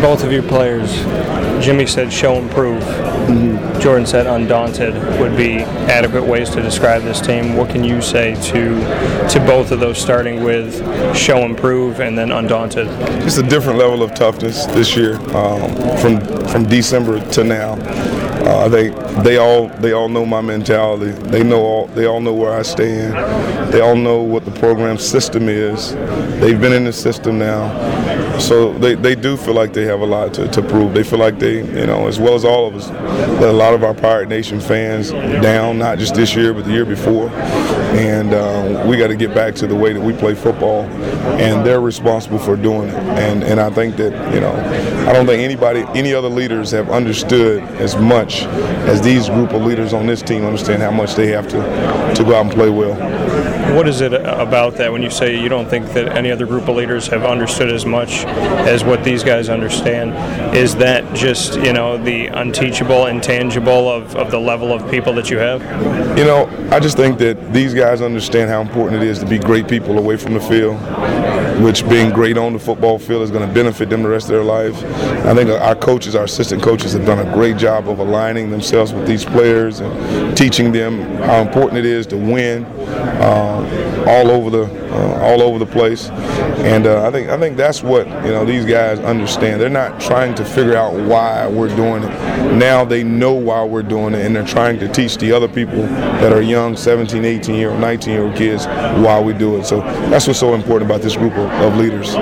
Both of your players, Jimmy said show improve. Mm-hmm. Jordan said undaunted would be adequate ways to describe this team. What can you say to to both of those, starting with show improve and then undaunted? Just a different level of toughness this year um, from from December to now. Uh, they they all they all know my mentality. They know all they all know where I stand. They all know what the program system is. They've been in the system now, so they, they do feel like they have a lot to, to prove. They feel like they you know as well as all of us, let a lot of our Pirate Nation fans down, not just this year but the year before, and uh, we got to get back to the way that we play football, and they're responsible for doing it. And and I think that you know I don't think anybody any other leaders have understood as much as these group of leaders on this team understand how much they have to, to go out and play well. What is it about that when you say you don't think that any other group of leaders have understood as much as what these guys understand? Is that just, you know, the unteachable, intangible of, of the level of people that you have? You know, I just think that these guys understand how important it is to be great people away from the field which being great on the football field is going to benefit them the rest of their life. I think our coaches, our assistant coaches, have done a great job of aligning themselves with these players and teaching them how important it is to win uh, all over the uh, all over the place. And uh, I think I think that's what you know these guys understand. They're not trying to figure out why we're doing it. Now they know why we're doing it, and they're trying to teach the other people that are young, 17, 18 year old, 19 year old kids why we do it. So that's what's so important about this group of, of leaders.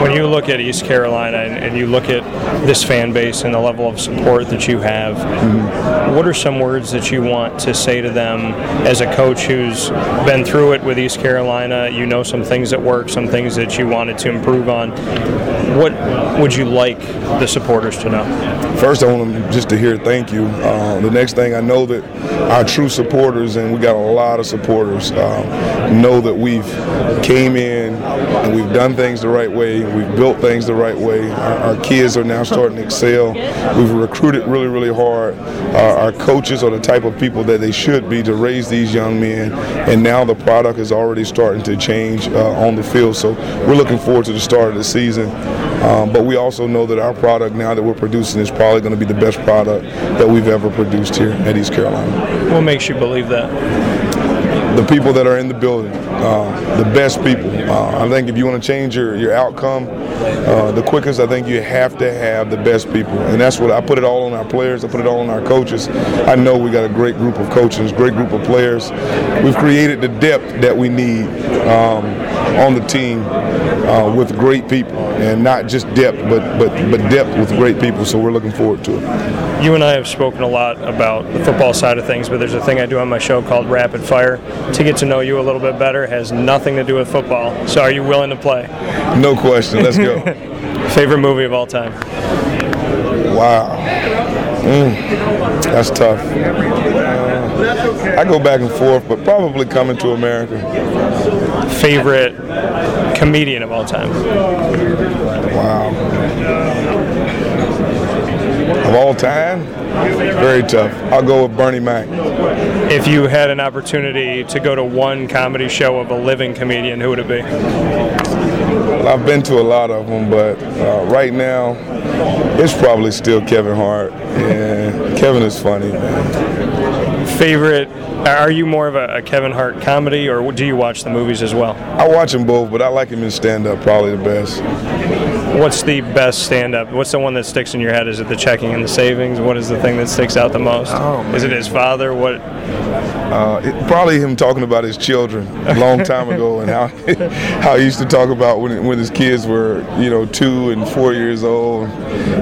When you look at East Carolina and, and, you look at this fan base and the level of support that you have, mm-hmm. what are some words that you want to say to them as a coach who's been through it with East Carolina? You know some things that work, some things that you wanted to improve on. What would you like the supporters to know? First, I want them just to hear thank you. Uh, the next thing, I know that our true supporters, and we got a lot of supporters, uh, know that we've came in and we've done things the right way. We've built things the right way. Our, our kids are now starting to excel. We've recruited really, really hard. Uh, our coaches are the type of people that they should be to raise these young men, and now the product is already starting to change uh, on the field. So we're looking forward to the start of the season. Um, but we also know that our product now that we're producing is probably going to be the best product that we've ever produced here at East Carolina. What makes you believe that? The people that are in the building, uh, the best people. Uh, I think if you want to change your, your outcome, uh, the quickest, I think you have to have the best people. And that's what I put it all on our players, I put it all on our coaches. I know we got a great group of coaches, great group of players. We've created the depth that we need um, on the team uh, with great people, and not just depth, but, but, but depth with great people. So we're looking forward to it. You and I have spoken a lot about the football side of things, but there's a thing I do on my show called Rapid Fire to get to know you a little bit better. It has nothing to do with football. So are you willing to play? No question. Let's go. Favorite movie of all time? Wow. Mm, that's tough. Uh, I go back and forth, but probably Coming to America. Favorite comedian of all time? Wow. Of all time? Very tough. I'll go with Bernie Mac. If you had an opportunity to go to one comedy show of a living comedian, who would it be? Well, I've been to a lot of them, but uh, right now, it's probably still Kevin Hart. Yeah, Kevin is funny, man. Favorite are you more of a, a, Kevin Hart comedy, or do you watch the movies as well? I watch them both, but I like him in stand-up probably the best. What's the best stand-up? What's the one that sticks in your head? Is it the checking and the savings? What is the thing that sticks out the most? Oh, is it his father? What? Uh, it, probably him talking about his children a long time ago and how how he used to talk about when when his kids were you know two and four years old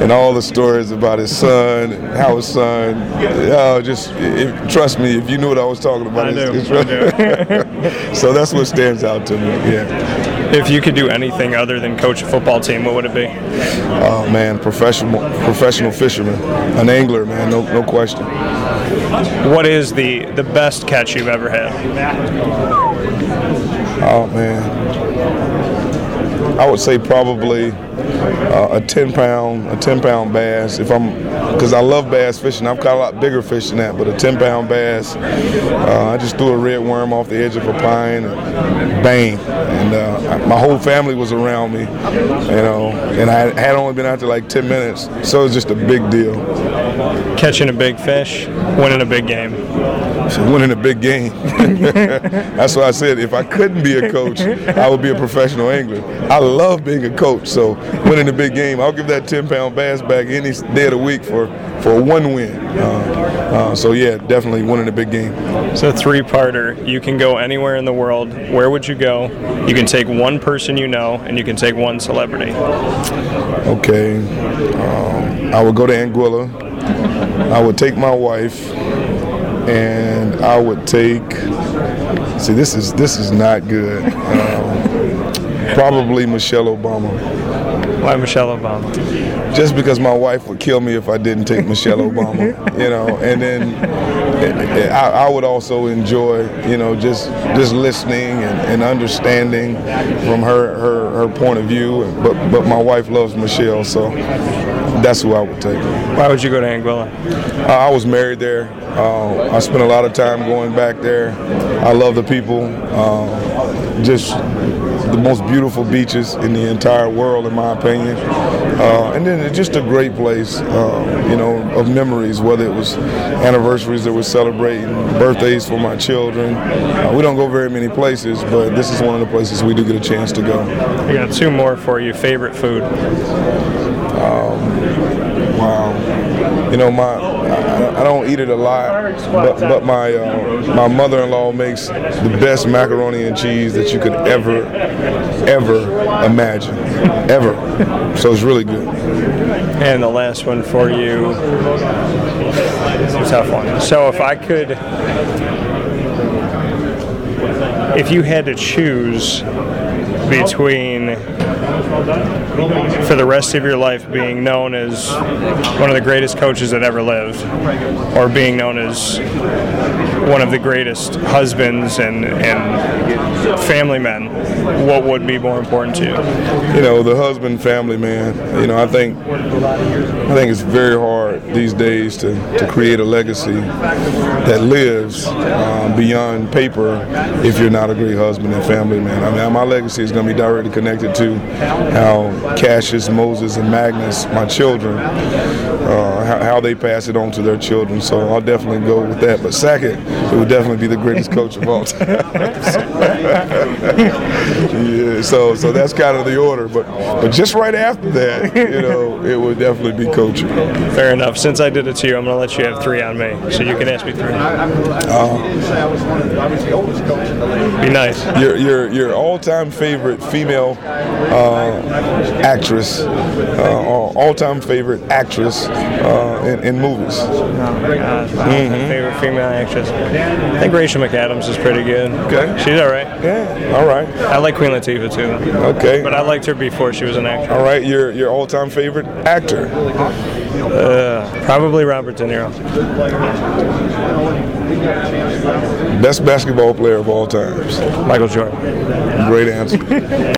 and all the stories about his son how his son. Uh, just if, trust me, if you knew what I was talking about. I do. It's, it's so that's what stands out to me. Yeah. If you could do anything other than coach a football team, what would it be? Oh man, professional professional fisherman, an angler, man, no no question. What is the the best catch you've ever had? Oh man, I would say probably uh, a 10 pound a 10 pound bass. If I'm because I love bass fishing. I've caught a lot bigger fish than that, but a 10 pound bass. Uh, I just threw a red worm off the edge of a pine, and bang, and uh, my whole family was around me, you know, and I had only been out there like 10 minutes, so it was just a big deal. Catching a big fish, winning a big game. winning a big game. That's why I said if I couldn't be a coach, I would be a professional angler. I love being a coach, so winning a big game, I'll give that 10 pound bass back any day of the week for, for one win. Uh, uh, so yeah, definitely winning a big game. So three-parter. You can go anywhere in the world. Where would you go? You can take one person you know, and you can take one celebrity. Okay, um, I would go to Anguilla. I would take my wife, and I would take. See, this is this is not good. Um, probably Michelle Obama. Why Michelle Obama? Just because my wife would kill me if I didn't take Michelle Obama, you know. And then I, I would also enjoy, you know, just just listening and, and understanding from her, her her point of view. But but my wife loves Michelle, so that's who I would take. Why would you go to Anguilla? Uh, I was married there. Uh, I spent a lot of time going back there. I love the people. Uh, just the most beautiful beaches in the entire world, in my opinion. Uh, and then it's just a great place, uh, you know, of memories, whether it was anniversaries that we're celebrating, birthdays for my children. Uh, we don't go very many places, but this is one of the places we do get a chance to go. I got two more for you. Favorite food? Wow. You know, my I, don't eat it a lot, but, but my uh, my mother-in-law makes the best macaroni and cheese that you could ever ever imagine, ever. So it's really good. And the last one for you. Tough one. So if I could, if you had to choose between for the rest of your life being known as one of the greatest coaches that ever lived, or being known as one of the greatest husbands and, and family men, what would be more important to you? You know, the husband, family man. You know, I think I think it's very hard these days to, to create a legacy that lives um, beyond paper if you're not a great husband and family man. I mean, my legacy is going to be directly connected to how Cassius, Moses, and Magnus, my children, uh, how, how they pass it on to their children. So I'll definitely go with that. But second, it would definitely be the greatest coach of all time. yeah, so so that's kind of the order. But but just right after that, you know, it would definitely be coaching. Fair enough. Since I did it to you, I'm going to let you have three on me. So you can ask me three. Be nice. Your your your all-time favorite female uh, actress, uh, all-time favorite actress uh, in, in movies. Oh my God. My favorite female actress. I think Rachel McAdams is pretty good. Okay. She's all right. Yeah. All right. I like Queen Latifah too. Okay. But I liked her before she was an actress. All right. Your your all-time favorite actor. Uh, probably Robert De Niro. Best basketball player of all times. Michael Jordan. Great answer.